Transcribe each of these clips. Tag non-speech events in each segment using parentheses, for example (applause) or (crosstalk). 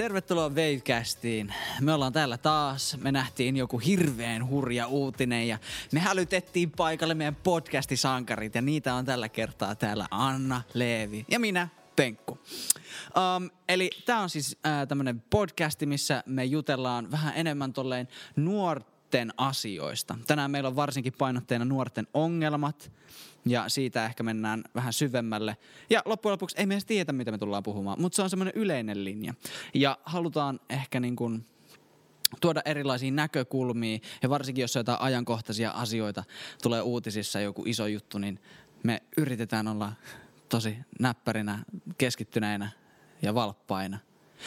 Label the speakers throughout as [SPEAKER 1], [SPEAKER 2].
[SPEAKER 1] Tervetuloa Wavecastiin. Me ollaan täällä taas. Me nähtiin joku hirveän hurja uutinen ja me hälytettiin paikalle meidän podcastisankarit ja niitä on tällä kertaa täällä Anna, Leevi ja minä, Penkku. Um, eli tämä on siis uh, tämmönen podcasti, missä me jutellaan vähän enemmän tolleen nuorten asioista. Tänään meillä on varsinkin painotteena nuorten ongelmat, ja siitä ehkä mennään vähän syvemmälle. Ja loppujen lopuksi ei me edes tiedä, mitä me tullaan puhumaan, mutta se on semmoinen yleinen linja. Ja halutaan ehkä niin kuin tuoda erilaisia näkökulmia, ja varsinkin jos jotain ajankohtaisia asioita tulee uutisissa joku iso juttu, niin me yritetään olla tosi näppärinä, keskittyneinä ja valppaina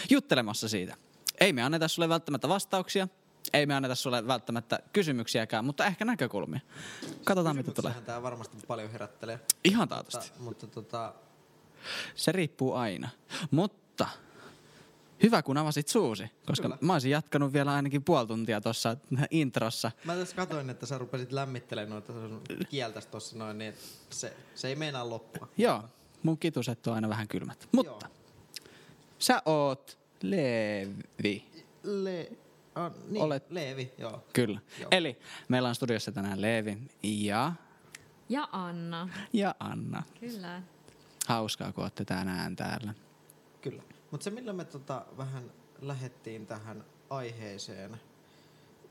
[SPEAKER 1] juttelemassa siitä. Ei me anneta sulle välttämättä vastauksia, ei me anneta sulle välttämättä kysymyksiäkään, mutta ehkä näkökulmia. Katsotaan, mitä tulee.
[SPEAKER 2] tämä varmasti paljon herättelee.
[SPEAKER 1] Ihan taatusti.
[SPEAKER 2] Mutta, mutta tota...
[SPEAKER 1] Se riippuu aina. Mutta hyvä, kun avasit suusi, koska Kyllä. mä olisin jatkanut vielä ainakin puoli tuntia tuossa introssa.
[SPEAKER 2] Mä tässä katsoin, että sä rupesit lämmittelemään noita kieltästä tuossa noin, niin se, se ei meinaa loppua.
[SPEAKER 1] Joo, mun kituset on aina vähän kylmät. Mutta Joo. sä oot Leevi.
[SPEAKER 2] Le- Ah, niin, Olet... Leevi, joo.
[SPEAKER 1] Kyllä. Joo. Eli meillä on studiossa tänään Leevi ja...
[SPEAKER 3] Ja Anna.
[SPEAKER 1] Ja Anna.
[SPEAKER 3] Kyllä.
[SPEAKER 1] Hauskaa, kun olette tänään täällä.
[SPEAKER 2] Kyllä. Mutta se, millä me tota vähän lähettiin tähän aiheeseen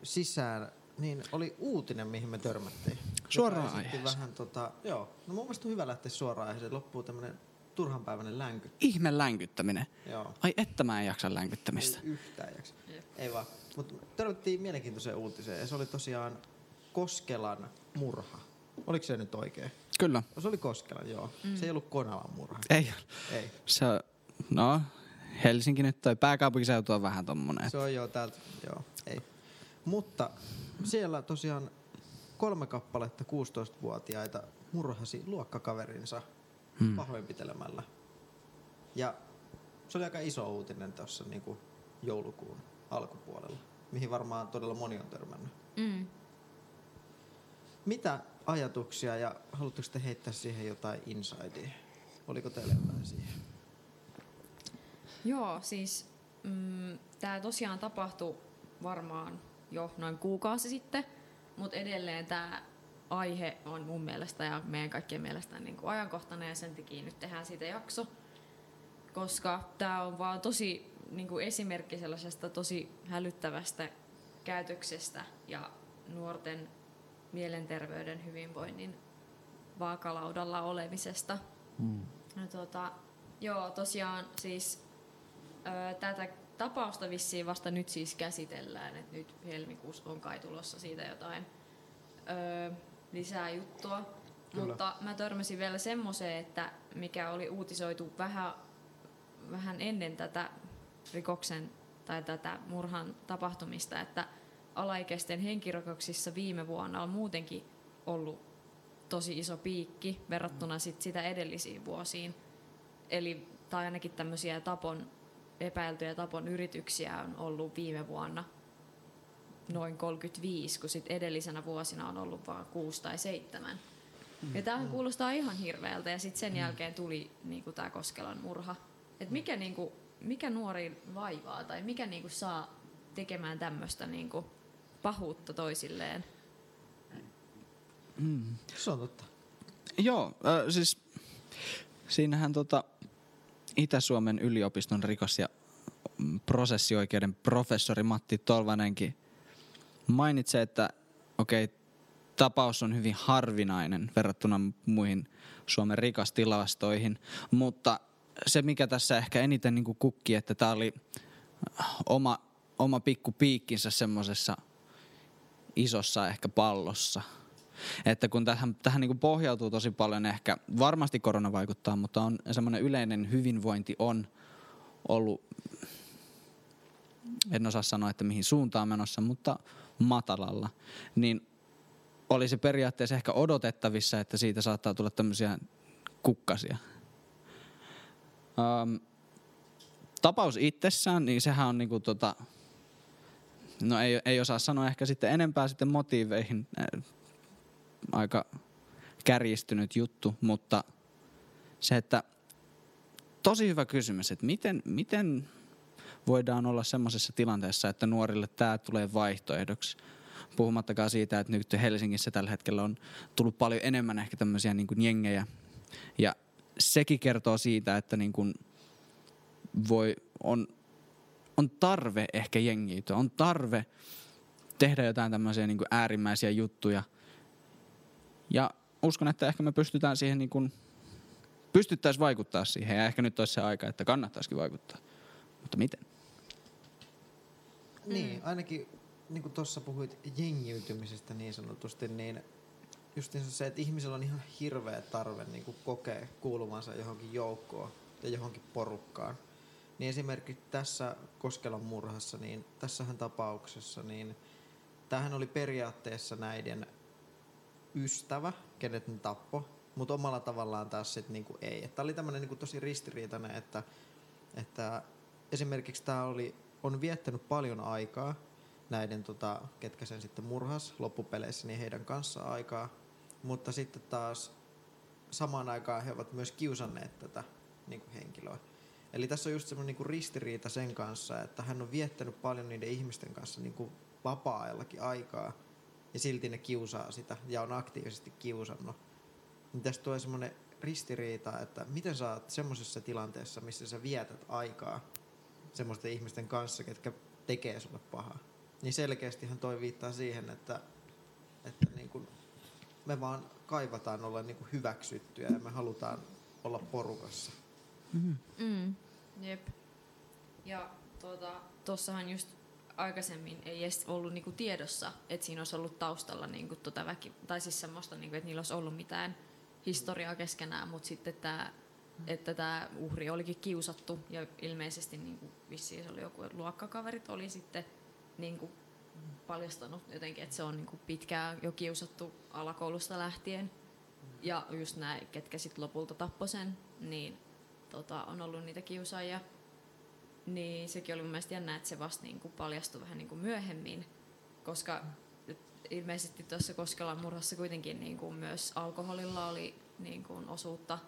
[SPEAKER 2] sisään, niin oli uutinen, mihin me törmättiin.
[SPEAKER 1] Suoraan aiheeseen.
[SPEAKER 2] Vähän tota, joo. No mun mielestä on hyvä lähteä suoraan aiheeseen. Loppuu tämmönen turhanpäiväinen länky.
[SPEAKER 1] Ihme länkyttäminen. Joo. Ai että mä en jaksa länkyttämistä.
[SPEAKER 2] Ei yhtään jaksa. Ei vaan. Mutta törmättiin mielenkiintoiseen uutiseen ja se oli tosiaan Koskelan murha. Oliko se nyt oikein?
[SPEAKER 1] Kyllä.
[SPEAKER 2] Se oli Koskelan, joo. Mm. Se ei ollut Konalan murha.
[SPEAKER 1] Ei. Ei. Se, no, Helsinki nyt toi pääkaupunkiseutu on vähän tommonen.
[SPEAKER 2] Se on joo täältä, joo, ei. Mutta siellä tosiaan kolme kappaletta 16-vuotiaita murhasi luokkakaverinsa hmm. pahoinpitelemällä. Ja se oli aika iso uutinen tuossa niin joulukuun alkupuolella, mihin varmaan todella moni on törmännyt. Mm. Mitä ajatuksia ja haluatteko te heittää siihen jotain insidea? Oliko teillä jotain siihen?
[SPEAKER 3] Joo, siis mm, tämä tosiaan tapahtui varmaan jo noin kuukausi sitten, mutta edelleen tämä aihe on mun mielestä ja meidän kaikkien mielestä niin kuin ajankohtainen ja sen takia nyt tehdään siitä jakso, koska tämä on vaan tosi niin kuin esimerkki sellaisesta tosi hälyttävästä käytöksestä ja nuorten mielenterveyden hyvinvoinnin vaakalaudalla olemisesta. Mm. No, tuota, joo, tosiaan siis ö, tätä tapausta vissiin vasta nyt siis käsitellään, että nyt helmikuussa on kai tulossa siitä jotain ö, lisää juttua. Kyllä. Mutta mä törmäsin vielä semmoiseen, että mikä oli uutisoitu vähän, vähän ennen tätä rikoksen tai tätä murhan tapahtumista, että alaikäisten henkirikoksissa viime vuonna on muutenkin ollut tosi iso piikki verrattuna sit sitä edellisiin vuosiin. Eli, tai ainakin tämmöisiä tapon, epäiltyjä tapon yrityksiä on ollut viime vuonna noin 35, kun sit edellisenä vuosina on ollut vain 6 tai 7. Mm. Ja tämähän kuulostaa ihan hirveältä ja sitten sen mm. jälkeen tuli niinku tämä Koskelan murha. Et mikä niinku mikä nuori vaivaa tai mikä niinku saa tekemään tämmöistä niinku pahuutta toisilleen?
[SPEAKER 2] Mm. Se on totta.
[SPEAKER 1] Joo, äh, siis siinähän tota Itä-Suomen yliopiston rikos- ja prosessioikeuden professori Matti Tolvanenkin mainitsee, että okei, okay, tapaus on hyvin harvinainen verrattuna muihin Suomen rikastilastoihin, mutta se, mikä tässä ehkä eniten niin kukki, että tämä oli oma, oma pikku piikkinsä semmoisessa isossa ehkä pallossa. Että kun tähän, tähän niin pohjautuu tosi paljon ehkä, varmasti korona vaikuttaa, mutta on semmoinen yleinen hyvinvointi on ollut, en osaa sanoa, että mihin suuntaan menossa, mutta matalalla. Niin oli se periaatteessa ehkä odotettavissa, että siitä saattaa tulla tämmöisiä kukkasia. Um, tapaus itsessään, niin sehän on niinku tota, no ei, ei osaa sanoa ehkä sitten enempää sitten motiiveihin, äh, aika kärjistynyt juttu, mutta se, että tosi hyvä kysymys, että miten, miten voidaan olla semmoisessa tilanteessa, että nuorille tämä tulee vaihtoehdoksi. Puhumattakaan siitä, että nyt Helsingissä tällä hetkellä on tullut paljon enemmän ehkä tämmöisiä niin jengejä. Ja sekin kertoo siitä, että niin kuin voi, on, on tarve ehkä jengiytyä, on tarve tehdä jotain tämmöisiä niin kuin äärimmäisiä juttuja. Ja uskon, että ehkä me pystytään siihen niin kuin, pystyttäisiin vaikuttaa siihen ja ehkä nyt olisi se aika, että kannattaisikin vaikuttaa. Mutta miten?
[SPEAKER 2] Niin, ainakin niin kuin tuossa puhuit jengiytymisestä niin sanotusti, niin just se, että ihmisellä on ihan hirveä tarve niin kuin kokea kuuluvansa johonkin joukkoon ja johonkin porukkaan. Niin esimerkiksi tässä Koskelan murhassa, niin tässähän tapauksessa, niin tämähän oli periaatteessa näiden ystävä, kenet ne tappo, mutta omalla tavallaan taas sitten niinku ei. Tämä oli tämmöinen niinku tosi ristiriitainen, että, että esimerkiksi tämä oli, on viettänyt paljon aikaa näiden, tota, ketkä sen sitten murhas loppupeleissä, niin heidän kanssa aikaa, mutta sitten taas samaan aikaan he ovat myös kiusanneet tätä niinku henkilöä. Eli tässä on just semmoinen niinku ristiriita sen kanssa, että hän on viettänyt paljon niiden ihmisten kanssa niinku vapaa-ajallakin aikaa, ja silti ne kiusaa sitä ja on aktiivisesti kiusannut. Niin tästä tulee semmoinen ristiriita, että miten sä oot semmoisessa tilanteessa, missä sä vietät aikaa semmoisten ihmisten kanssa, ketkä tekee sulle pahaa. Niin selkeästihan toi viittaa siihen, että, niin me vaan kaivataan olla niin hyväksyttyä ja me halutaan olla porukassa.
[SPEAKER 3] Mm-hmm. Mm, jep. Ja tuota, tossahan just aikaisemmin ei edes ollut niinku tiedossa, että siinä olisi ollut taustalla niinku tota väki, tai siis semmoista, niinku, että niillä olisi ollut mitään historiaa keskenään, mutta sitten tämä että tämä uhri olikin kiusattu ja ilmeisesti niin kuin, vissiin se oli joku luokkakaverit oli sitten niin kuin, paljastanut jotenkin, että se on niin kuin, pitkään jo kiusattu alakoulusta lähtien. Ja just nämä, ketkä sitten lopulta tappoi sen, niin tota, on ollut niitä kiusaajia. Niin sekin oli mun mielestä jännä, että se vasta niin kuin paljastui vähän niin kuin myöhemmin, koska ilmeisesti tuossa Koskelan murhassa kuitenkin niin kuin myös alkoholilla oli niin kuin osuutta.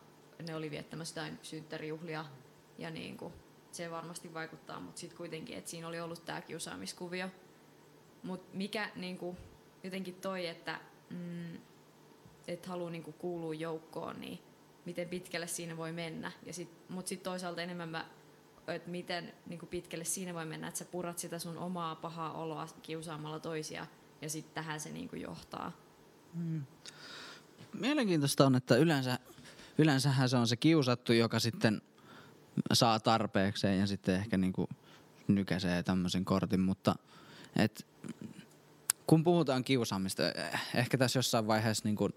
[SPEAKER 3] Ne oli viettämässä jotain synttärijuhlia ja niin kuin, se varmasti vaikuttaa, mutta sitten kuitenkin, että siinä oli ollut tämä kiusaamiskuvio. Mutta mikä niin kuin, jotenkin toi, että mm, et haluaa niin kuin, kuulua joukkoon, niin miten pitkälle siinä voi mennä. Sit, mutta sitten toisaalta enemmän mä että miten niin kuin pitkälle siinä voi mennä, että sä purat sitä sun omaa pahaa oloa kiusaamalla toisia ja sitten tähän se niin kuin johtaa. Hmm.
[SPEAKER 1] Mielenkiintoista on, että yleensä, yleensähän se on se kiusattu, joka sitten saa tarpeekseen ja sitten ehkä niin kuin nykäisee tämmöisen kortin, mutta et, kun puhutaan kiusaamista, ehkä tässä jossain vaiheessa niin kuin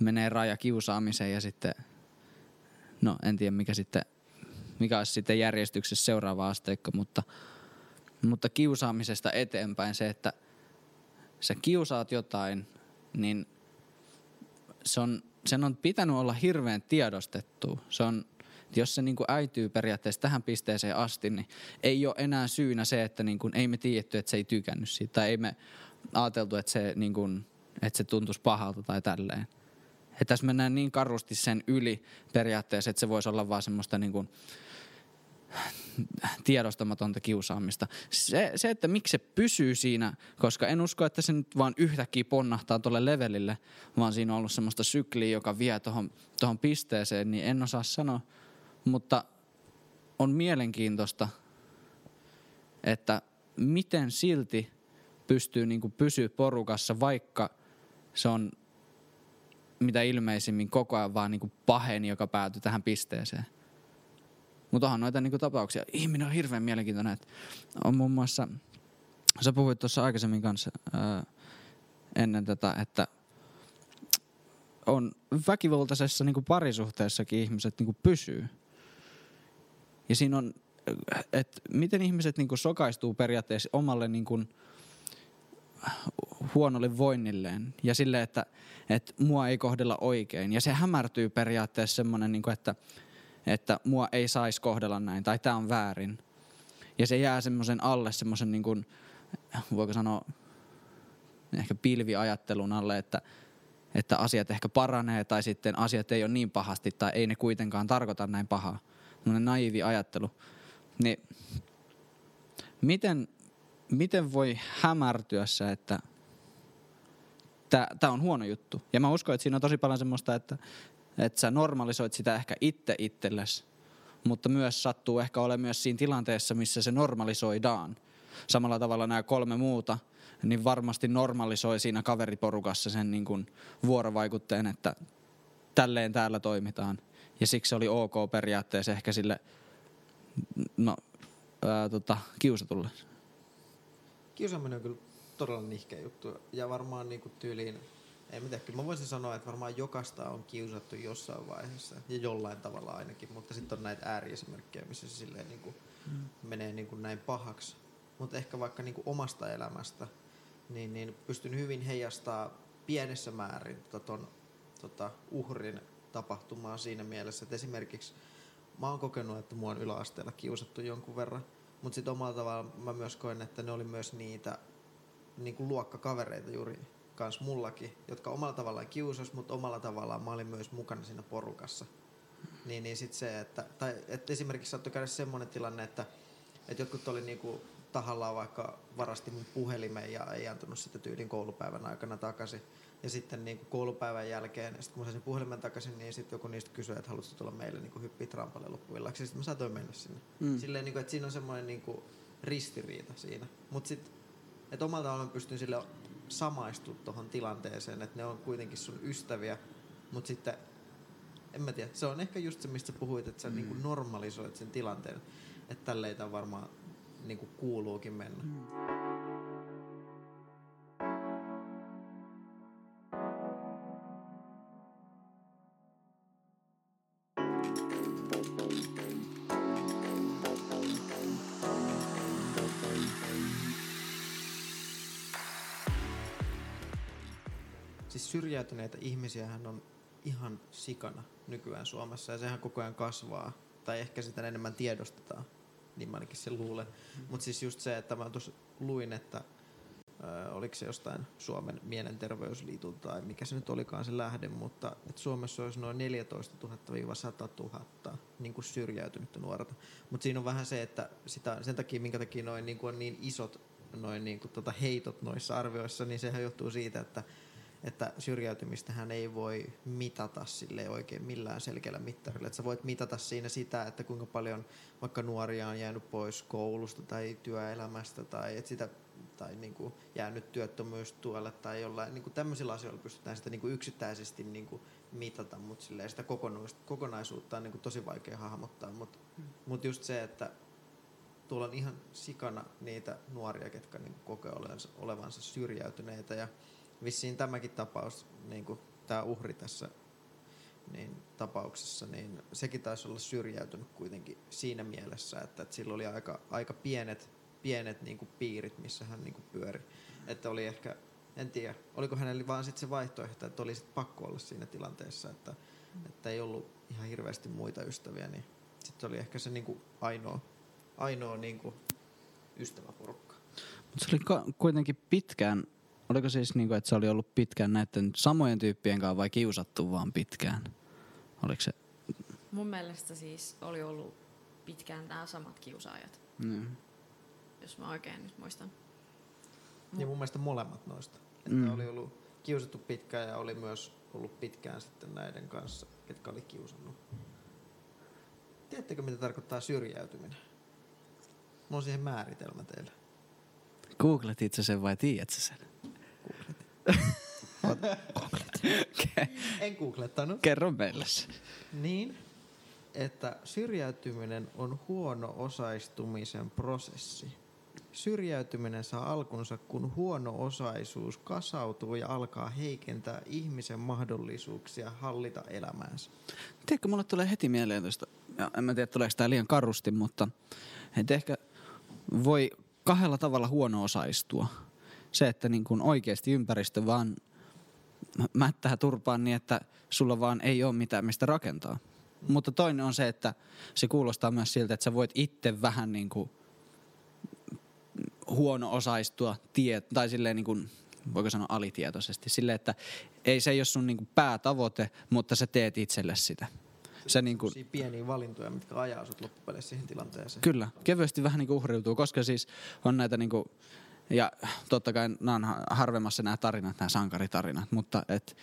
[SPEAKER 1] menee raja kiusaamiseen ja sitten, no en tiedä mikä sitten mikä olisi sitten järjestyksessä seuraava asteikko, mutta, mutta kiusaamisesta eteenpäin se, että sä kiusaat jotain, niin se on, sen on pitänyt olla hirveän tiedostettu. Se on, jos se niin kuin äityy periaatteessa tähän pisteeseen asti, niin ei ole enää syynä se, että niin kuin, ei me tiedetty, että se ei tykännyt siitä, tai ei me ajateltu, että se, niin kuin, että se tuntuisi pahalta tai tälleen. Että tässä mennään niin karusti sen yli periaatteessa, että se voisi olla vaan semmoista niin kuin, tiedostamatonta kiusaamista. Se, se, että miksi se pysyy siinä, koska en usko, että se nyt vaan yhtäkkiä ponnahtaa tuolle levelille, vaan siinä on ollut semmoista sykliä, joka vie tuohon pisteeseen, niin en osaa sanoa. Mutta on mielenkiintoista, että miten silti pystyy niin kuin pysyä porukassa, vaikka se on mitä ilmeisimmin koko ajan vaan niin kuin paheni, joka päätyy tähän pisteeseen. Mutta onhan noita niinku tapauksia. Ihminen on hirveän mielenkiintoinen. Että on muun muassa, sä puhuit tuossa aikaisemmin kanssa ää, ennen tätä, että on väkivaltaisessa niinku parisuhteessakin ihmiset niinku pysyy. Ja siinä on, että miten ihmiset niinku sokaistuu periaatteessa omalle niinku huonolle voinnilleen ja sille, että, että mua ei kohdella oikein. Ja se hämärtyy periaatteessa semmoinen, niin että että mua ei saisi kohdella näin tai tämä on väärin. Ja se jää semmoisen alle semmoisen niin kuin, voiko sanoa, ehkä pilviajattelun alle, että, että asiat ehkä paranee tai sitten asiat ei ole niin pahasti tai ei ne kuitenkaan tarkoita näin pahaa. Naivi ajattelu. Niin miten, miten voi hämärtyä se, että tämä on huono juttu. Ja mä uskon, että siinä on tosi paljon semmoista, että, että sä normalisoit sitä ehkä itse itsellesi, mutta myös sattuu ehkä olemaan myös siinä tilanteessa, missä se normalisoidaan. Samalla tavalla nämä kolme muuta, niin varmasti normalisoi siinä kaveriporukassa sen niin kuin vuorovaikutteen, että tälleen täällä toimitaan. Ja siksi oli ok periaatteessa ehkä sille no, ää, tota, kiusatulle.
[SPEAKER 2] Kiusaaminen on kyllä todella nihkeä juttu. Ja varmaan niinku tyyliin, ei mitään, kyllä mä voisin sanoa, että varmaan jokaista on kiusattu jossain vaiheessa. Ja jollain tavalla ainakin. Mutta sitten on näitä ääriesimerkkejä, missä se silleen niinku mm. menee niinku näin pahaksi. Mutta ehkä vaikka niinku omasta elämästä, niin, niin pystyn hyvin heijastaa pienessä määrin tota, ton, tota, uhrin tapahtumaa siinä mielessä, että esimerkiksi mä oon kokenut, että mua on yläasteella kiusattu jonkun verran, mutta sitten omalla tavalla mä myös koen, että ne oli myös niitä niin kuin luokkakavereita juuri kans mullakin, jotka omalla tavallaan kiusas, mutta omalla tavallaan mä olin myös mukana siinä porukassa. Niin, niin sit se, että, tai että esimerkiksi saattoi käydä semmoinen tilanne, että, että jotkut oli niinku tahallaan vaikka varasti mun puhelimen ja ei antanut sitä tyylin koulupäivän aikana takaisin. Ja sitten niin kuin koulupäivän jälkeen, sit kun mä sain sen puhelimen takaisin, niin sitten joku niistä kysyi, että haluaisitko tulla meille niin hyppiä trampalle loppuillaksi. Sitten mä saatoin mennä sinne. Mm. Silleen, niin kuin, että siinä on semmoinen niin kuin ristiriita siinä. Mutta sitten, että omalla tavalla mä pystyn sille samaistumaan tuohon tilanteeseen, että ne on kuitenkin sun ystäviä, mutta sitten en mä tiedä, se on ehkä just se, mistä puhuit, että sä mm. niin kuin normalisoit sen tilanteen, että tälleitä varmaan niin kuin kuuluukin mennä. Mm. Syrjäytyneitä ihmisiähän on ihan sikana nykyään Suomessa ja sehän koko ajan kasvaa. Tai ehkä sitä enemmän tiedostetaan niin mä ainakin sen luulen. Mm. Mutta siis just se, että mä tuossa luin, että ö, oliko se jostain Suomen mielenterveysliiton tai mikä se nyt olikaan se lähde, mutta että Suomessa olisi noin 14 000-100 000 niin kuin syrjäytynyttä nuorta. Mutta siinä on vähän se, että sitä, sen takia, minkä takia noin niin kuin on niin isot noin niin kuin tota heitot noissa arvioissa, niin sehän johtuu siitä, että että syrjäytymistähän ei voi mitata sille oikein millään selkeällä mittarilla. Että sä voit mitata siinä sitä, että kuinka paljon vaikka nuoria on jäänyt pois koulusta tai työelämästä tai, et sitä, tai niin kuin jäänyt työttömyystuelle tai jollain niin kuin tämmöisillä asioilla pystytään sitä niin kuin yksittäisesti niin kuin mitata, mutta sitä kokonaisuutta on niin kuin tosi vaikea hahmottaa. Mutta mm. mut just se, että tuolla on ihan sikana niitä nuoria, ketkä niin kokee olevansa syrjäytyneitä ja vissiin tämäkin tapaus, niin kuin tämä uhri tässä niin tapauksessa, niin sekin taisi olla syrjäytynyt kuitenkin siinä mielessä, että, että sillä oli aika, aika pienet, pienet niin kuin piirit, missä hän niin kuin pyöri. Että oli ehkä, en tiedä, oliko hänellä vaan sitten se vaihtoehto, että oli sitten pakko olla siinä tilanteessa, että, että ei ollut ihan hirveästi muita ystäviä, niin sitten oli ehkä se niin kuin ainoa, ainoa niin kuin ystäväporukka.
[SPEAKER 1] Mutta se oli kuitenkin pitkään Oliko siis niin kuin, että se oli ollut pitkään näiden samojen tyyppien kanssa vai kiusattu vaan pitkään? Oliko se?
[SPEAKER 3] Mun mielestä siis oli ollut pitkään nämä samat kiusaajat. Mm. Jos mä oikein nyt muistan.
[SPEAKER 2] Ja mun mielestä molemmat noista. Että mm. oli ollut kiusattu pitkään ja oli myös ollut pitkään sitten näiden kanssa, ketkä oli kiusannut. Tiedättekö, mitä tarkoittaa syrjäytyminen? Mulla on siihen määritelmä teille.
[SPEAKER 1] Googletit sä sen vai tiedätkö sen?
[SPEAKER 2] En googlettanut.
[SPEAKER 1] Kerro meille se.
[SPEAKER 2] Niin, että syrjäytyminen on huono osaistumisen prosessi. Syrjäytyminen saa alkunsa, kun huono-osaisuus kasautuu ja alkaa heikentää ihmisen mahdollisuuksia hallita elämäänsä.
[SPEAKER 1] Tiedätkö, mulle tulee heti mieleen tuosta, ja en mä tiedä tuleeko tämä liian karusti, mutta ehkä voi kahdella tavalla huono-osaistua se, että niin kuin oikeasti ympäristö vaan mättää turpaan niin, että sulla vaan ei ole mitään mistä rakentaa. Mutta toinen on se, että se kuulostaa myös siltä, että sä voit itse vähän niin kuin huono-osaistua tie, tai silleen niin kuin, voiko sanoa alitietoisesti, silleen, että ei se ei ole sun niin kuin päätavoite, mutta sä teet itselle sitä. se niinku,
[SPEAKER 2] Semmosia pieniä valintoja, mitkä ajaa sut loppupeleissä siihen tilanteeseen.
[SPEAKER 1] Kyllä, kevyesti vähän niinku uhriutuu, koska siis on näitä niinku, ja totta kai nämä on ha- harvemmassa nämä tarinat, nämä sankaritarinat, mutta et,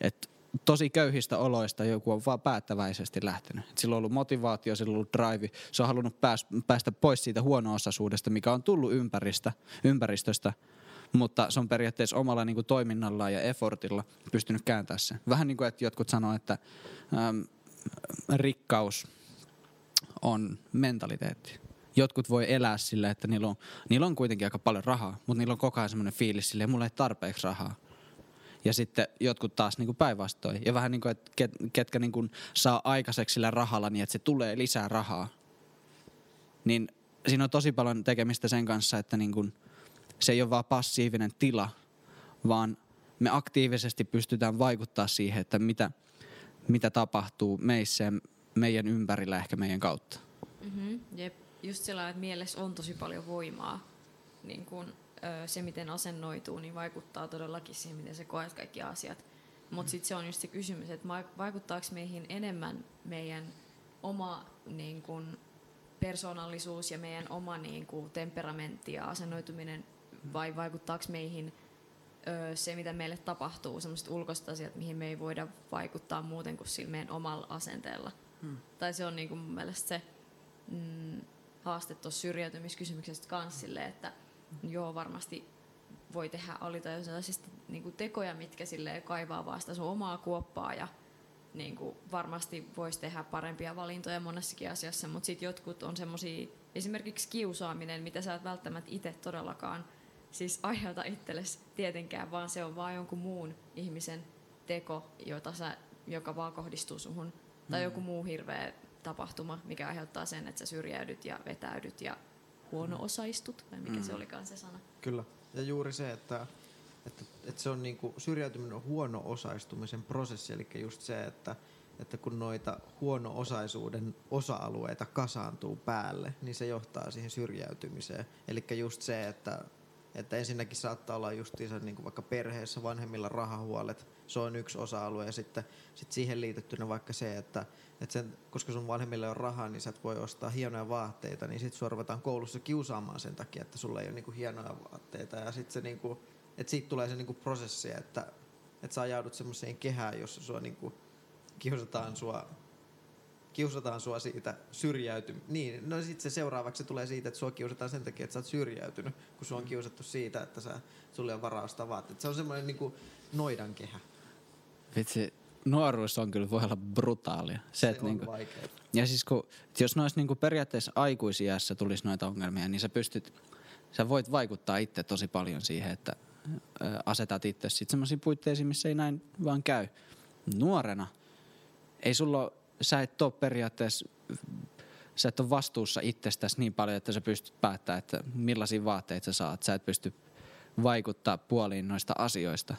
[SPEAKER 1] et tosi köyhistä oloista joku on vaan päättäväisesti lähtenyt. Et sillä on ollut motivaatio, sillä on ollut drive, se on halunnut pääs, päästä pois siitä huono-osaisuudesta, mikä on tullut ympäristä, ympäristöstä, mutta se on periaatteessa omalla niin kuin, toiminnallaan ja effortilla pystynyt kääntämään sen. Vähän niin kuin, että jotkut sanoo, että äm, rikkaus on mentaliteetti. Jotkut voi elää sillä, että niillä on, niillä on kuitenkin aika paljon rahaa, mutta niillä on koko ajan semmoinen fiilis silleen, mulla ei tarpeeksi rahaa. Ja sitten jotkut taas niin päinvastoin. Ja vähän niin kuin, että ket, ketkä niin kuin saa aikaiseksi sillä rahalla niin, että se tulee lisää rahaa. Niin siinä on tosi paljon tekemistä sen kanssa, että niin kuin, se ei ole vaan passiivinen tila, vaan me aktiivisesti pystytään vaikuttaa siihen, että mitä, mitä tapahtuu meissä ja meidän ympärillä ehkä meidän kautta.
[SPEAKER 3] Mm-hmm. Jep, just sellainen, että mielessä on tosi paljon voimaa. Niin kun, se, miten asennoituu, niin vaikuttaa todellakin siihen, miten se koet kaikki asiat. Mutta sitten se on just se kysymys, että vaikuttaako meihin enemmän meidän oma niin kun, persoonallisuus ja meidän oma niin kun, temperamentti ja asennoituminen vai vaikuttaako meihin ö, se, mitä meille tapahtuu, sellaiset ulkoiset asiat, mihin me ei voida vaikuttaa muuten kuin sillä meidän omalla asenteella. Hmm. Tai se on niin kuin mun mielestä se mm, haaste tuossa syrjäytymiskysymyksestä kanssa sille, että joo varmasti voi tehdä alita sellaisista niin tekoja, mitkä sille kaivaa vasta sun omaa kuoppaa ja niin kuin varmasti voisi tehdä parempia valintoja monessakin asiassa, mutta sitten jotkut on semmoisia, esimerkiksi kiusaaminen, mitä sä et välttämättä itse todellakaan siis aiheuta itsellesi tietenkään, vaan se on vaan jonkun muun ihmisen teko, jota sä, joka vaan kohdistuu suhun. Tai joku muu hirveä tapahtuma, mikä aiheuttaa sen, että sä syrjäydyt ja vetäydyt ja huono-osaistut, vai mikä se olikaan se sana.
[SPEAKER 2] Kyllä. Ja juuri se, että, että, että se on niinku, syrjäytyminen on huono-osaistumisen prosessi, eli just se, että, että kun noita huono-osaisuuden osa-alueita kasaantuu päälle, niin se johtaa siihen syrjäytymiseen. Eli just se, että, että ensinnäkin saattaa olla justiinsa niin kuin vaikka perheessä vanhemmilla rahahuolet, se on yksi osa-alue. Ja sitten sit siihen liitettynä vaikka se, että, että sen, koska sun vanhemmille on rahaa, niin sä et voi ostaa hienoja vaatteita, niin sitten sua koulussa kiusaamaan sen takia, että sulla ei ole niin kuin hienoja vaatteita. Ja sitten se niin kuin, että siitä tulee se niin kuin prosessi, että, että sä ajaudut semmoiseen kehään, jossa sua niin kuin kiusataan sua kiusataan sua siitä syrjäyty. Niin, no sitten se seuraavaksi se tulee siitä, että sua kiusataan sen takia, että sä oot syrjäytynyt, kun sua on kiusattu siitä, että sä, sulle on varaa ostaa vaatteet. Se on semmoinen niinku noidankehä.
[SPEAKER 1] Vitsi, nuoruus on kyllä voi olla brutaalia. Se,
[SPEAKER 2] Se
[SPEAKER 1] että
[SPEAKER 2] on
[SPEAKER 1] niinku,
[SPEAKER 2] vaikeaa.
[SPEAKER 1] ja siis kun, jos noissa niinku periaatteessa aikuisiässä tulisi noita ongelmia, niin sä pystyt, sä voit vaikuttaa itse tosi paljon siihen, että asetat itse sitten semmoisiin puitteisiin, missä ei näin vaan käy. Nuorena, ei sulla ole, sä et ole periaatteessa, sä et ole vastuussa itsestäsi niin paljon, että sä pystyt päättämään, että millaisia vaatteita sä saat. Sä et pysty vaikuttaa puoliin noista asioista.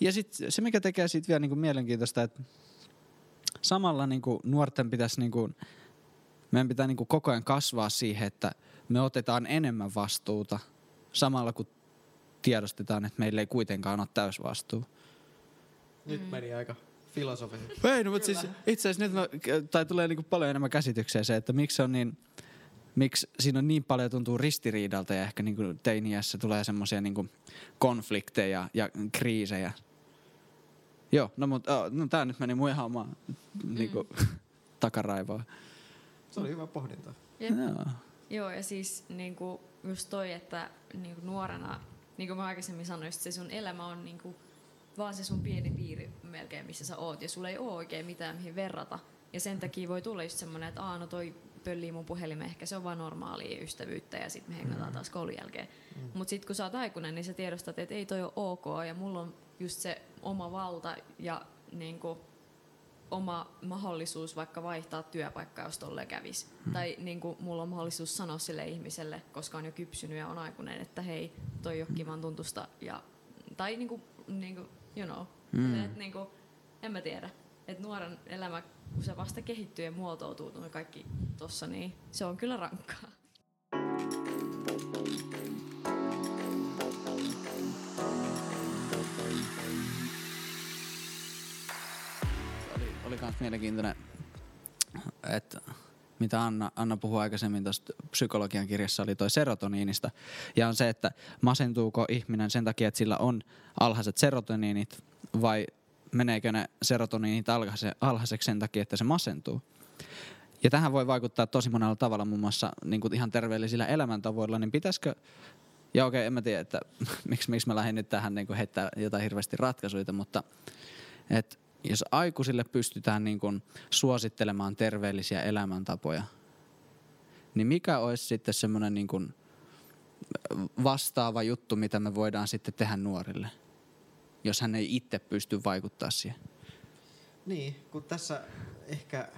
[SPEAKER 1] Ja sitten se, mikä tekee siitä vielä niinku mielenkiintoista, että samalla niinku nuorten pitäisi, niinku, meidän pitää niinku koko ajan kasvaa siihen, että me otetaan enemmän vastuuta samalla kun tiedostetaan, että meillä ei kuitenkaan ole täysvastuu.
[SPEAKER 2] Nyt meni aika filosofisesti.
[SPEAKER 1] Ei, no, mutta siis itse asiassa nyt mä, tai tulee niinku paljon enemmän käsitykseen se, että miksi on niin, miksi siinä on niin paljon tuntuu ristiriidalta ja ehkä niinku teiniässä tulee semmoisia niinku konflikteja ja kriisejä. Joo, no mutta oh, no, tää nyt meni mun ihan omaa niinku, (laughs) takaraivoa.
[SPEAKER 2] Se oli hyvä pohdinta.
[SPEAKER 3] Jep.
[SPEAKER 1] Joo.
[SPEAKER 3] Joo, ja siis niinku, just toi, että niinku, nuorena, niin kuin mä aikaisemmin sanoin, se sun elämä on niinku, vaan se sun pieni piiri melkein, missä sä oot, ja sulla ei ole oikein mitään mihin verrata. Ja sen takia voi tulla just semmoinen, että aah, no toi pöllii mun puhelimen, ehkä se on vaan normaalia ystävyyttä, ja sitten me hengataan taas koulun jälkeen. Mm. Mutta sitten kun sä oot aikuinen, niin sä tiedostat, että ei toi ole ok, ja mulla on just se oma valta, ja niinku, oma mahdollisuus vaikka vaihtaa työpaikkaa, jos tolleen kävis. Hmm. Tai niin kuin, mulla on mahdollisuus sanoa sille ihmiselle, koska on jo kypsynyt ja on aikuinen, että hei, toi ei ole kivan tuntusta. Ja, tai niin kuin, niin kuin, you know,
[SPEAKER 1] Hmm.
[SPEAKER 3] et, niin kuin, en mä tiedä. Että nuoren elämä, kun se vasta kehittyy ja muotoutuu noi kaikki tossa, niin se on kyllä rankkaa.
[SPEAKER 1] oli, oli kans mielenkiintoinen että mitä Anna, Anna puhui aikaisemmin tuosta psykologian kirjassa, oli toi serotoniinista. Ja on se, että masentuuko ihminen sen takia, että sillä on alhaiset serotoniinit vai meneekö ne serotoniinit alhaiseksi sen takia, että se masentuu. Ja tähän voi vaikuttaa tosi monella tavalla, muun muassa niin kuin ihan terveellisillä elämäntavoilla, niin pitäisikö ja okei, en mä tiedä, että (laughs) miksi, miksi mä lähdin nyt tähän niin kuin heittää jotain hirveästi ratkaisuja, mutta et jos aikuisille pystytään niin kuin suosittelemaan terveellisiä elämäntapoja, niin mikä olisi sitten semmoinen niin kuin vastaava juttu, mitä me voidaan sitten tehdä nuorille, jos hän ei itse pysty vaikuttaa siihen?
[SPEAKER 2] Niin, kun tässä ehkä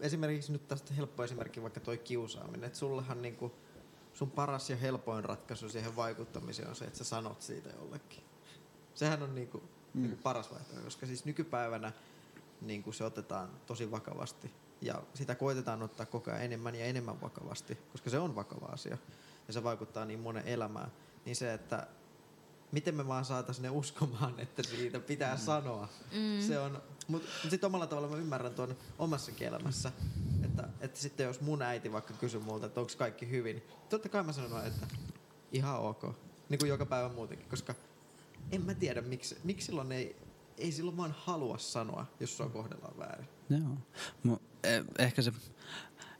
[SPEAKER 2] esimerkiksi nyt tästä helppo esimerkki vaikka toi kiusaaminen, että sullahan niinku sun paras ja helpoin ratkaisu siihen vaikuttamiseen on se, että sä sanot siitä jollekin. Sehän on niinku, mm. niinku paras vaihtoehto, koska siis nykypäivänä niinku se otetaan tosi vakavasti ja sitä koitetaan ottaa koko ajan enemmän ja enemmän vakavasti, koska se on vakava asia ja se vaikuttaa niin monen elämään. Niin se, että miten me vaan saataisiin ne uskomaan, (laughs) että siitä pitää mm. sanoa. Mm. Se on, mutta mut sitten omalla tavalla mä ymmärrän tuon omassa elämässä, että, että sitten jos mun äiti vaikka kysyy multa, että onko kaikki hyvin, niin totta kai mä sanon, että ihan ok. Niin kuin joka päivä muutenkin, koska en mä tiedä, miksi, miksi silloin ei, ei silloin vaan halua sanoa, jos sua kohdellaan väärin.
[SPEAKER 1] Joo. Eh, ehkä se,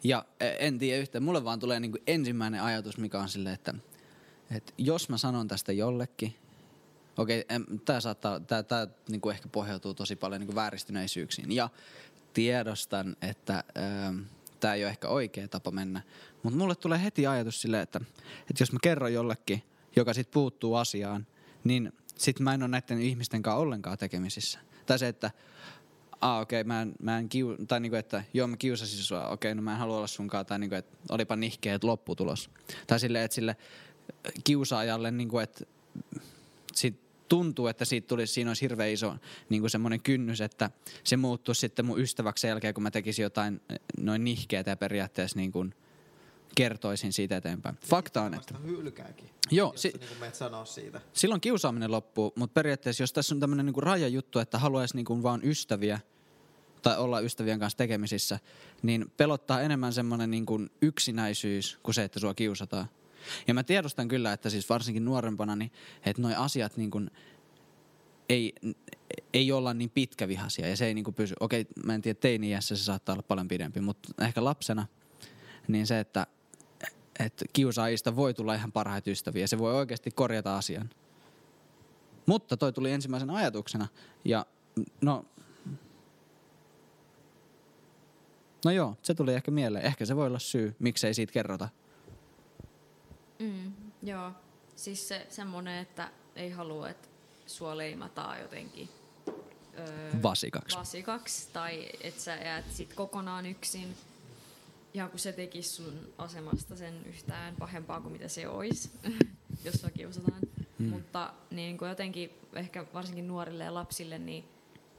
[SPEAKER 1] ja e, en tiedä yhtään, mulle vaan tulee niinku ensimmäinen ajatus, mikä on silleen, että et jos mä sanon tästä jollekin, okei, okay, tämä saattaa, tää, tää niinku ehkä pohjautuu tosi paljon niinku vääristyneisyyksiin. Ja tiedostan, että tämä ei ole ehkä oikea tapa mennä. Mutta mulle tulee heti ajatus silleen, että, että jos mä kerron jollekin, joka sit puuttuu asiaan, niin sit mä en ole näiden ihmisten kanssa ollenkaan tekemisissä. Tai se, että ah okei, okay, mä en, mä en kiu, tai niinku, että joo mä kiusasin sua, okei, okay, no mä en halua olla sunkaan, tai niinku, että olipa nihkeä, että lopputulos. Tai silleen, että sille kiusaajalle, niinku, että sit tuntuu, että siitä tulisi, siinä olisi hirveän iso niin kuin semmoinen kynnys, että se muuttuisi sitten mun ystäväksi sen jälkeen, kun mä tekisin jotain eh, noin nihkeitä ja periaatteessa niin kuin kertoisin siitä eteenpäin. Fakta on, että...
[SPEAKER 2] Hylkääkin,
[SPEAKER 1] Joo,
[SPEAKER 2] si- niin sanoa siitä.
[SPEAKER 1] Silloin kiusaaminen loppuu, mutta periaatteessa jos tässä on tämmöinen niin rajajuttu, että haluaisi niin kuin vaan ystäviä tai olla ystävien kanssa tekemisissä, niin pelottaa enemmän semmoinen niin kuin yksinäisyys kuin se, että sua kiusataan. Ja mä tiedostan kyllä, että siis varsinkin nuorempana, niin, että noi asiat niin kuin ei, ei olla niin pitkävihaisia ja se ei niin kuin pysy. Okei, mä en tiedä, teini-iässä se saattaa olla paljon pidempi, mutta ehkä lapsena, niin se, että, että kiusaajista voi tulla ihan parhaita ystäviä. Se voi oikeasti korjata asian. Mutta toi tuli ensimmäisen ajatuksena ja no, no joo, se tuli ehkä mieleen. Ehkä se voi olla syy, miksei siitä kerrota.
[SPEAKER 3] Mm, joo, siis se semmoinen, että ei halua, että sua leimataan jotenkin
[SPEAKER 1] öö, vasikaksi.
[SPEAKER 3] vasikaksi tai että sä jäät sit kokonaan yksin. Ja kun se tekisi sun asemasta sen yhtään pahempaa kuin mitä se olisi, (laughs) jos sua kiusataan. Hmm. Mutta niin kuin jotenkin ehkä varsinkin nuorille ja lapsille, niin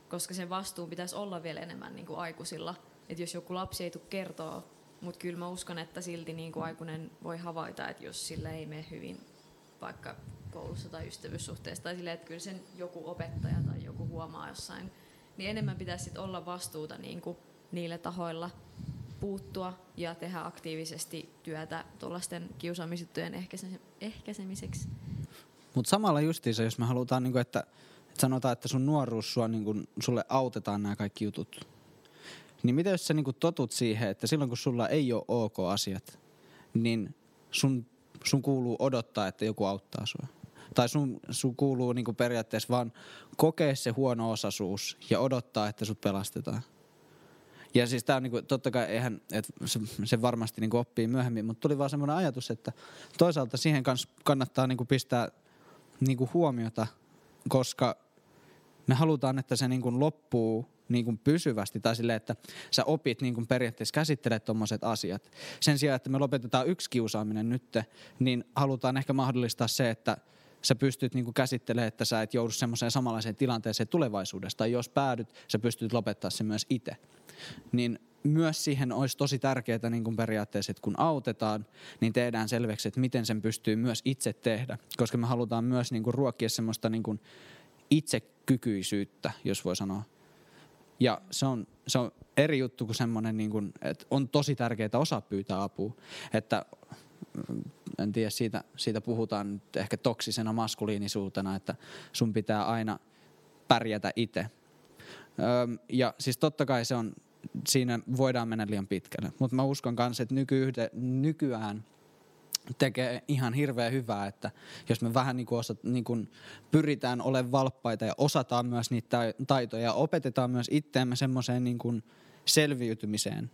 [SPEAKER 3] koska sen vastuun pitäisi olla vielä enemmän niin kuin aikuisilla. Että jos joku lapsi ei tule kertoa mutta kyllä mä uskon, että silti niin kuin aikuinen voi havaita, että jos sillä ei mene hyvin vaikka koulussa tai ystävyyssuhteessa tai silleen, että kyllä sen joku opettaja tai joku huomaa jossain, niin enemmän pitäisi sit olla vastuuta niin kuin niille tahoilla puuttua ja tehdä aktiivisesti työtä tuollaisten kiusaamisjuttujen ehkäisemiseksi.
[SPEAKER 1] Mutta samalla justiinsa, jos me halutaan, niin kuin, että, että sanotaan, että sun nuoruus sua, niin kuin, sulle autetaan nämä kaikki jutut, niin mitä jos sä niinku totut siihen, että silloin kun sulla ei ole ok asiat, niin sun, sun kuuluu odottaa, että joku auttaa sua. Tai sun, sun kuuluu niinku periaatteessa vaan kokea se huono osaisuus ja odottaa, että sut pelastetaan. Ja siis tää on niinku, totta kai eihän, että se, se varmasti niinku oppii myöhemmin, mutta tuli vaan semmoinen ajatus, että toisaalta siihen kans kannattaa niinku pistää niinku huomiota, koska me halutaan, että se niinku loppuu niin kuin pysyvästi tai silleen, että sä opit niin kuin periaatteessa käsittelee tuommoiset asiat. Sen sijaan, että me lopetetaan yksi kiusaaminen nyt, niin halutaan ehkä mahdollistaa se, että sä pystyt niin käsittelemään, että sä et joudu semmoiseen samanlaiseen tilanteeseen tulevaisuudessa. Tai jos päädyt, sä pystyt lopettaa se myös itse. Niin myös siihen olisi tosi tärkeää niin kuin periaatteessa, että kun autetaan, niin tehdään selväksi, että miten sen pystyy myös itse tehdä. Koska me halutaan myös niin kuin ruokkia semmoista niin kuin itsekykyisyyttä, jos voi sanoa Ja se on, se on eri juttu kuin semmoinen, niin kuin, että on tosi tärkeää osaa pyytää apua. Että en tiedä, siitä, siitä puhutaan nyt ehkä toksisena maskuliinisuutena, että sun pitää aina pärjätä itse. Öm, ja siis totta kai se on, siinä voidaan mennä liian pitkälle. Mutta mä uskon kanssa, että nykyyhde, nykyään tekee ihan hirveän hyvää, että jos me vähän niin kuin, niin kuin pyritään olemaan valppaita ja osataan myös niitä taitoja ja opetetaan myös itseämme semmoiseen niin selviytymiseen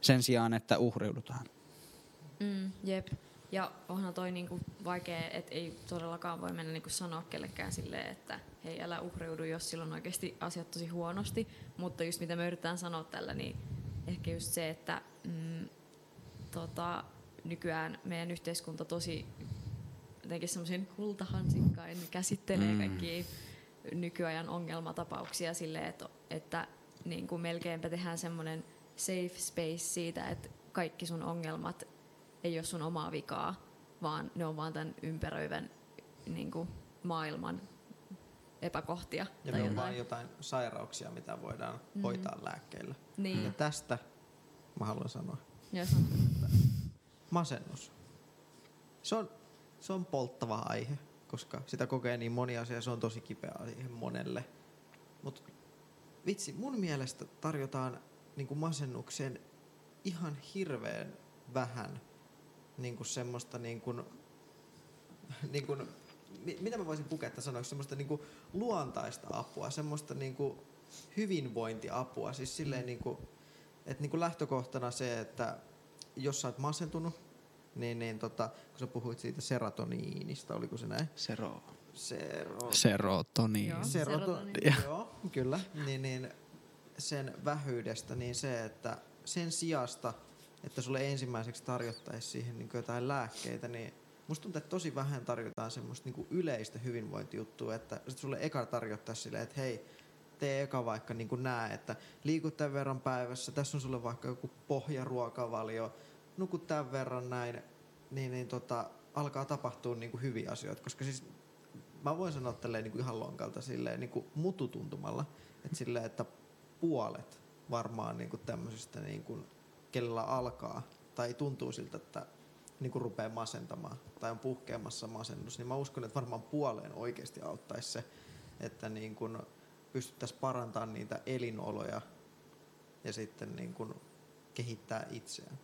[SPEAKER 1] sen sijaan, että uhriudutaan.
[SPEAKER 3] Mm, jep. Ja onhan toi niinku vaikea, että ei todellakaan voi mennä niinku sanoa kellekään silleen, että hei älä uhriudu, jos silloin oikeasti asiat tosi huonosti. Mutta just mitä me yritetään sanoa tällä, niin ehkä just se, että mm, tota, nykyään meidän yhteiskunta tosi jotenkin semmoisen kultahansikkain käsittelee mm. kaikki nykyajan ongelmatapauksia silleen, että, että niin kuin melkeinpä tehdään semmoinen safe space siitä, että kaikki sun ongelmat ei ole sun omaa vikaa, vaan ne on vaan tämän ympäröivän niin kuin, maailman epäkohtia.
[SPEAKER 2] Ja
[SPEAKER 3] tai
[SPEAKER 2] me on
[SPEAKER 3] jotain.
[SPEAKER 2] vaan jotain sairauksia, mitä voidaan mm. hoitaa lääkkeillä.
[SPEAKER 3] Niin.
[SPEAKER 2] Ja tästä mä haluan sanoa.
[SPEAKER 3] On,
[SPEAKER 2] Masennus. Se on, se on polttava aihe, koska sitä kokee niin moni asia ja se on tosi kipeä aihe monelle. Mutta vitsi, mun mielestä tarjotaan niin masennukseen ihan hirveän vähän niin kuin semmoista niin kuin, niin kuin, mi- mitä mä voisin puketta sanoa, semmoista niin kuin luontaista apua, semmoista niin kuin hyvinvointiapua, siis silleen niin kuin, että niin kuin lähtökohtana se, että jos sä oot masentunut, niin, niin tota, kun sä puhuit siitä serotoniinista, oliko se näin?
[SPEAKER 1] Sero.
[SPEAKER 2] Sero...
[SPEAKER 1] Serotoniin.
[SPEAKER 3] Joo.
[SPEAKER 2] Seroto-
[SPEAKER 3] Serotoniini.
[SPEAKER 2] joo, kyllä. Niin, niin sen vähyydestä, niin se, että sen sijasta, että sulle ensimmäiseksi tarjottaisiin siihen niin jotain lääkkeitä, niin musta tuntuu, että tosi vähän tarjotaan semmoista niin yleistä hyvinvointijuttua, että sit sulle eka tarjottaisiin silleen, että hei, tee eka vaikka niin nää, että liikut tämän verran päivässä, tässä on sulle vaikka joku pohjaruokavalio, nukut tämän verran näin, niin, niin tota, alkaa tapahtua niin kuin hyviä asioita, koska siis mä voin sanoa tälleen niin kuin ihan lonkalta silleen niin kuin mututuntumalla, että silleen, että puolet varmaan niin kuin tämmöisistä niin kuin, kenellä alkaa tai tuntuu siltä, että niin kuin rupeaa masentamaan tai on puhkeamassa masennus, niin mä uskon, että varmaan puoleen oikeasti auttaisi se, että niin kuin pystyttäisiin parantamaan niitä elinoloja ja sitten niin kuin kehittää itseään.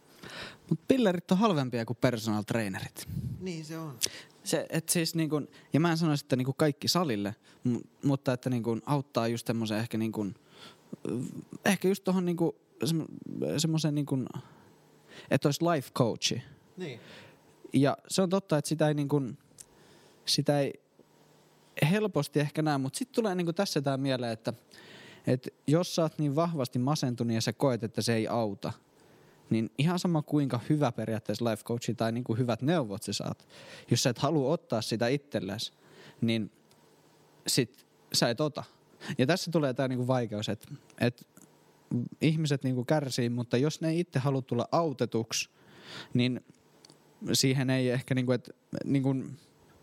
[SPEAKER 1] Mutta pillerit on halvempia kuin personal trainerit.
[SPEAKER 2] Niin se on.
[SPEAKER 1] Se, et siis niin kun, ja mä en sano että niin kaikki salille, mu- mutta että niin kun auttaa just semmoisen ehkä niin kun, ehkä just tuohon niin semmoisen niin kun, että olisi life coachi.
[SPEAKER 2] Niin.
[SPEAKER 1] Ja se on totta, että sitä ei, niin kun, sitä ei helposti ehkä näe, mutta sitten tulee niin tässä tämä mieleen, että, että jos sä oot niin vahvasti masentunut ja sä koet, että se ei auta, niin ihan sama kuinka hyvä periaatteessa life coachi tai niin kuin hyvät neuvot sä saat, jos sä et halua ottaa sitä itsellesi, niin sit sä et ota. Ja tässä tulee tämä niinku vaikeus, että, että ihmiset niinku kärsii, mutta jos ne itse halua tulla autetuksi, niin siihen ei ehkä, niinku, että, niinku,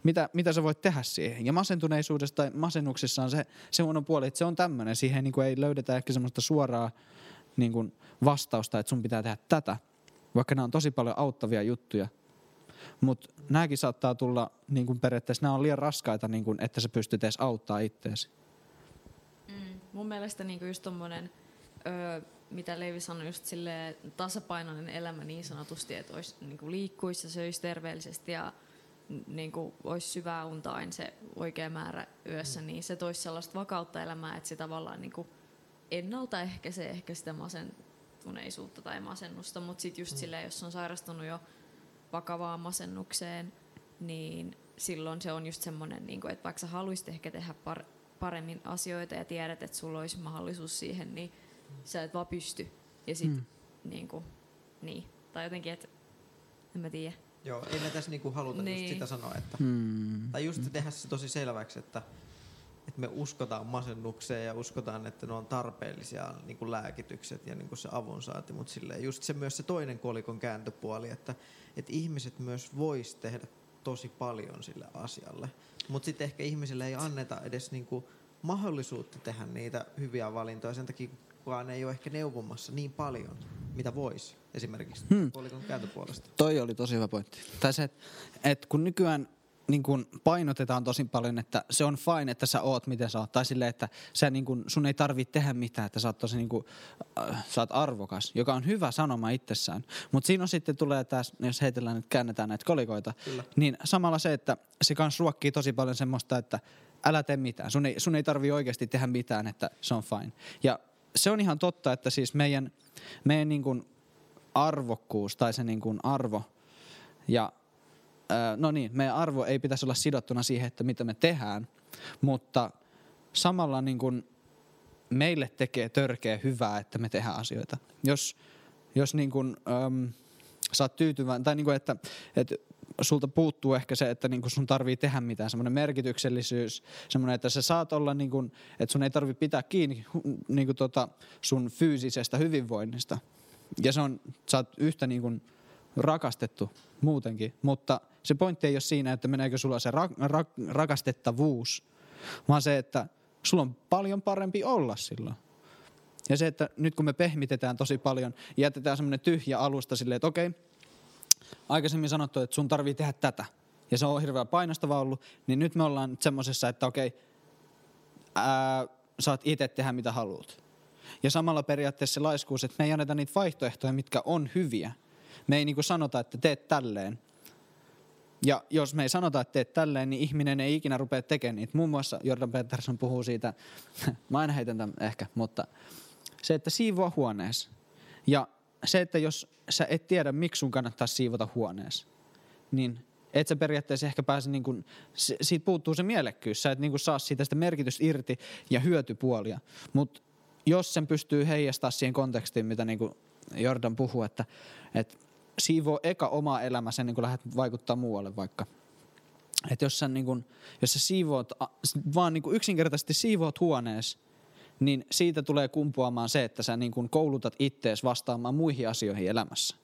[SPEAKER 1] mitä, mitä sä voit tehdä siihen. Ja masentuneisuudessa tai masennuksessa on se, se huono puoli, että se on tämmöinen. Siihen niinku ei löydetä ehkä semmoista suoraa niinku, vastausta, että sun pitää tehdä tätä, vaikka nämä on tosi paljon auttavia juttuja. Mutta nämäkin saattaa tulla, niin kuin periaatteessa nämä on liian raskaita, niin kuin, että sä pystyt edes auttaa itteesi.
[SPEAKER 3] Mm, mun mielestä niinku just tommonen, öö, mitä Leivi sanoi, just silleen tasapainoinen elämä niin sanotusti, että olisi, niinku liikkuisi ja söisi terveellisesti ja n- niinku, olisi syvää unta aina se oikea määrä yössä, niin se toisi sellaista vakautta elämää, että se tavallaan niinku ennaltaehkäisee ehkä sitä masentuneisuutta tai masennusta, mutta sitten just mm. silleen, jos on sairastunut jo vakavaan masennukseen, niin silloin se on just semmoinen, niin että vaikka sä haluaisit ehkä tehdä par- paremmin asioita ja tiedät, että sulla olisi mahdollisuus siihen, niin sä et vaan pysty. Ja sit,
[SPEAKER 1] Mm.
[SPEAKER 3] mm. niin, kuin, niin. Tai jotenkin, että en mä tiedä.
[SPEAKER 2] Joo, ei me tässä niinku haluta niin. just sitä sanoa, että
[SPEAKER 1] Hmm.
[SPEAKER 2] Tai just tehdä se tosi selväksi, että, että me uskotaan masennukseen ja uskotaan, että ne on tarpeellisia niin kuin lääkitykset ja niin kuin se avunsaanti, mutta silleen just se myös se toinen kolikon kääntöpuoli, että, että ihmiset myös vois tehdä tosi paljon sille asialle, mutta sitten ehkä ihmisille ei anneta edes niin kuin mahdollisuutta tehdä niitä hyviä valintoja sen takia, kukaan ei ole ehkä neuvomassa niin paljon, mitä voisi esimerkiksi
[SPEAKER 1] Hmm.
[SPEAKER 2] kolikon kääntöpuolesta.
[SPEAKER 1] Toi oli tosi hyvä pointti. Tai se, että et kun nykyään niin kun painotetaan tosi paljon, että se on fine, että sä oot miten sä oot. Tai silleen, että sä niin kun, sun ei tarvii tehdä mitään, että sä oot tosi niin kun, äh, sä oot arvokas, joka on hyvä sanoma itsessään. Mutta siinä on sitten tulee taas, jos heitellään nyt käännetään näitä kolikoita,
[SPEAKER 2] Kyllä.
[SPEAKER 1] niin samalla se, että se kans ruokkii tosi paljon semmoista, että älä tee mitään. Sun ei, sun ei tarvii oikeasti tehdä mitään, että se on fine. Ja se on ihan totta, että siis meidän, meidän niin kuin arvokkuus tai se niin kuin arvo ja no niin, meidän arvo ei pitäisi olla sidottuna siihen, että mitä me tehdään, mutta samalla niin kuin meille tekee törkeä hyvää, että me tehdään asioita. Jos, jos niin kuin, äm, sä oot tyytyväinen, tai niin kuin, että, että sulta puuttuu ehkä se, että niin sun tarvii tehdä mitään, semmoinen merkityksellisyys, semmoinen, että sä saat olla niin kuin, että sun ei tarvi pitää kiinni niin tota sun fyysisestä hyvinvoinnista. Ja se on, sä oot yhtä niin kuin rakastettu muutenkin, mutta se pointti ei ole siinä, että meneekö sulla se ra- ra- rakastettavuus, vaan se, että sulla on paljon parempi olla silloin. Ja se, että nyt kun me pehmitetään tosi paljon, jätetään semmoinen tyhjä alusta silleen, että okei, aikaisemmin sanottu, että sun tarvii tehdä tätä, ja se on hirveän painostava ollut, niin nyt me ollaan semmoisessa, että okei, ää, saat itse tehdä mitä haluat. Ja samalla periaatteessa se laiskuus, että me ei anneta niitä vaihtoehtoja, mitkä on hyviä. Me ei niinku sanota, että teet tälleen. Ja jos me ei sanota, että teet tälleen, niin ihminen ei ikinä rupea tekemään niitä. Muun muassa Jordan Peterson puhuu siitä, (laughs) mä aina heitän tämän ehkä, mutta se, että siivoa huoneessa. Ja se, että jos sä et tiedä, miksi sun kannattaa siivota huoneessa, niin et sä periaatteessa ehkä pääse, niin kuin, se, siitä puuttuu se mielekkyys. Sä et niin kuin saa siitä sitä merkitystä irti ja hyötypuolia. Mutta jos sen pystyy heijastaa siihen kontekstiin, mitä niin Jordan puhuu, että, että siivoo eka oma elämä sen niin kuin lähdet vaikuttaa muualle vaikka. Että jos sä, niin kuin, jos sä siivoat, a- vaan niin yksinkertaisesti siivoat huoneessa, niin siitä tulee kumpuamaan se, että sä niin kuin koulutat ittees vastaamaan muihin asioihin elämässä.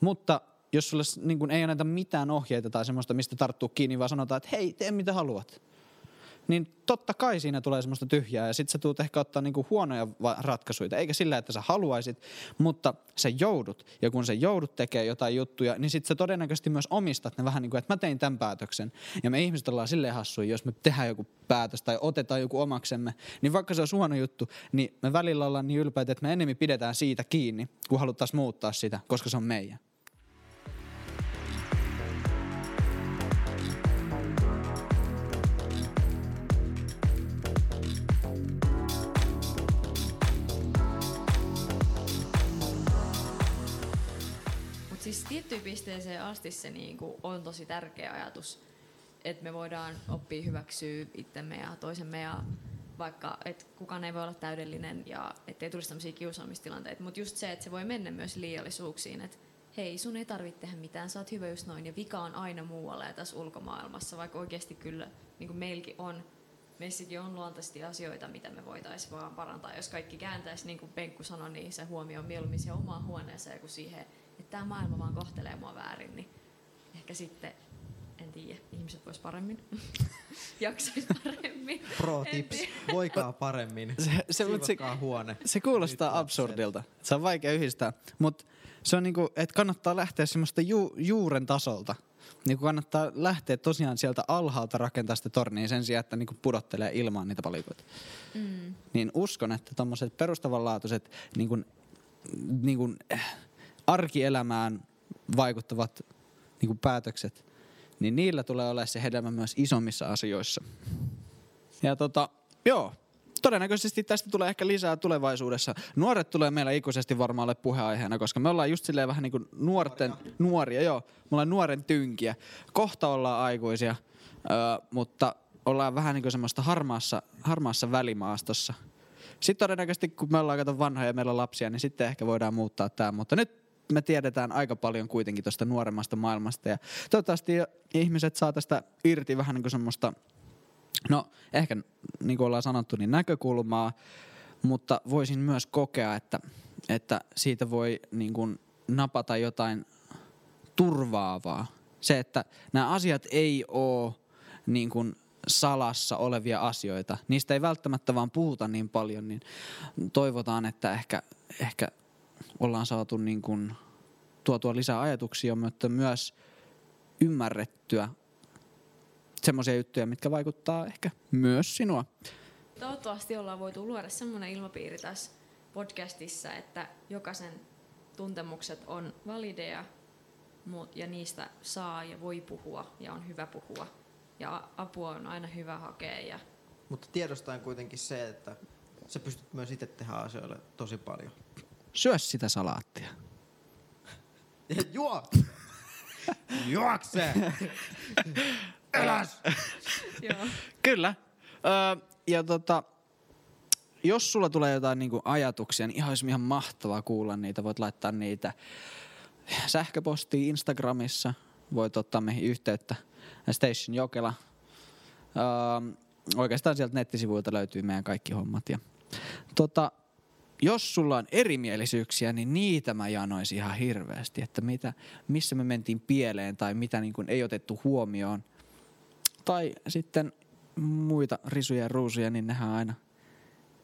[SPEAKER 1] Mutta jos sulle niin kuin ei anneta mitään ohjeita tai semmoista, mistä tarttuu kiinni, vaan sanotaan, että hei, tee mitä haluat. Niin totta kai siinä tulee semmoista tyhjää ja sit sä tuut ehkä ottaa niinku huonoja ratkaisuja. Eikä sillä, että sä haluaisit, mutta sä joudut. Ja kun sä joudut tekemään jotain juttuja, niin sit sä todennäköisesti myös omistat ne vähän niin kuin, että mä tein tämän päätöksen. Ja me ihmiset ollaan silleen hassuja, jos me tehdään joku päätös tai otetaan joku omaksemme, niin vaikka se on huono juttu, niin me välillä ollaan niin ylpeitä, että me enemmän pidetään siitä kiinni, kun haluttaisiin muuttaa sitä, koska se on meidän.
[SPEAKER 3] Tiettyyn pisteeseen asti se niinku on tosi tärkeä ajatus, että me voidaan oppia hyväksyä itsemme ja toisemme ja vaikka, että kukaan ei voi olla täydellinen ja ettei tulisi tämmöisiä kiusaamistilanteita. Mutta just se, että se voi mennä myös liiallisuuksiin, että hei, sun ei tarvitse tehdä mitään, sä oot hyvä just noin ja vika on aina muualla ja tässä ulkomaailmassa, vaikka oikeasti kyllä niin kuin meilläkin on meissäkin on luontaisesti asioita, mitä me voitaisiin vaan parantaa. Jos kaikki kääntäisi, niin kuin Penkku sanoi, niin se huomio on mieluummin siihen omaan huoneeseen kuin siihen, että tämä maailma vaan kohtelee mua väärin, niin ehkä sitten, en tiedä, ihmiset vois paremmin, (laughs) jaksais paremmin. (laughs)
[SPEAKER 2] Pro tips, voikaa paremmin.
[SPEAKER 1] Se, se, mut se,
[SPEAKER 2] huone.
[SPEAKER 1] se kuulostaa
[SPEAKER 2] Nyt
[SPEAKER 1] absurdilta. Se on vaikea yhdistää. Mutta se on niinku, että kannattaa lähteä semmoista ju, juuren tasolta. Niinku kannattaa lähteä tosiaan sieltä alhaalta rakentaa sitä tornia sen sijaan, että niinku pudottelee ilmaan niitä palikoita.
[SPEAKER 3] Mm.
[SPEAKER 1] Niin uskon, että tommoset perustavanlaatuiset niinku, niinku, arkielämään vaikuttavat niinku päätökset, niin niillä tulee olemaan se hedelmä myös isommissa asioissa. Ja tota, joo, todennäköisesti tästä tulee ehkä lisää tulevaisuudessa. Nuoret tulee meillä ikuisesti varmaan ole puheenaiheena, koska me ollaan just silleen vähän niin kuin nuorten, nuoria, nuoria joo. Me ollaan nuoren tynkiä. Kohta ollaan aikuisia, öö, mutta ollaan vähän niin kuin semmoista harmaassa, harmaassa välimaastossa. Sitten todennäköisesti, kun me ollaan kato vanhoja ja meillä on lapsia, niin sitten ehkä voidaan muuttaa tämä. Mutta nyt me tiedetään aika paljon kuitenkin tuosta nuoremmasta maailmasta. Ja toivottavasti ihmiset saa tästä irti vähän niin kuin semmoista No ehkä niin kuin ollaan sanottu, niin näkökulmaa, mutta voisin myös kokea, että, että siitä voi niin kuin napata jotain turvaavaa. Se, että nämä asiat ei ole niin kuin salassa olevia asioita. Niistä ei välttämättä vaan puhuta niin paljon, niin toivotaan, että ehkä, ehkä ollaan saatu niin kuin tuotua lisää ajatuksia, mutta myös ymmärrettyä semmoisia juttuja, mitkä vaikuttaa ehkä myös sinua.
[SPEAKER 3] Toivottavasti ollaan voitu luoda semmoinen ilmapiiri tässä podcastissa, että jokaisen tuntemukset on valideja ja niistä saa ja voi puhua ja on hyvä puhua. Ja apua on aina hyvä hakea. Ja...
[SPEAKER 2] Mutta tiedostaen kuitenkin se, että sä pystyt myös itse tehdä asioille tosi paljon.
[SPEAKER 1] Syö sitä salaattia.
[SPEAKER 2] Ja juo! Juokse! Eläs!
[SPEAKER 1] Kyllä. Öö, ja tota, jos sulla tulee jotain niinku ajatuksia, niin ihan olisi ihan mahtavaa kuulla niitä. Voit laittaa niitä sähköpostiin Instagramissa. Voit ottaa meihin yhteyttä. Station Jokela. Öö, oikeastaan sieltä nettisivuilta löytyy meidän kaikki hommat. Ja, tota, jos sulla on erimielisyyksiä, niin niitä mä janoisin ihan hirveästi, että mitä, missä me mentiin pieleen tai mitä niin kuin ei otettu huomioon. Tai sitten muita risuja ja ruusuja, niin nehän on aina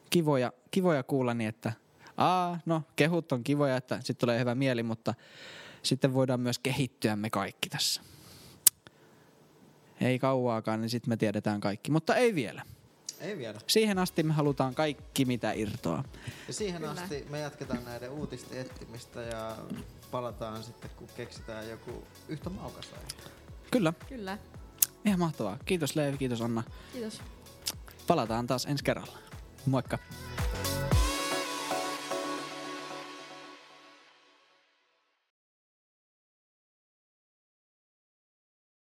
[SPEAKER 1] kivoja, kivoja kuulla niin, että aa, no kehut on kivoja, että sitten tulee hyvä mieli, mutta sitten voidaan myös kehittyä me kaikki tässä. Ei kauaakaan, niin sitten me tiedetään kaikki, mutta ei vielä.
[SPEAKER 2] Ei vielä.
[SPEAKER 1] Siihen asti me halutaan kaikki, mitä irtoaa.
[SPEAKER 2] Ja siihen
[SPEAKER 3] Kyllä.
[SPEAKER 2] asti me jatketaan näiden uutisten etsimistä ja palataan sitten, kun keksitään joku yhtä maukas aihe.
[SPEAKER 1] Kyllä,
[SPEAKER 3] Kyllä.
[SPEAKER 1] ihan mahtavaa. Kiitos Leevi, kiitos Anna.
[SPEAKER 3] Kiitos.
[SPEAKER 1] Palataan taas ensi kerralla. Moikka.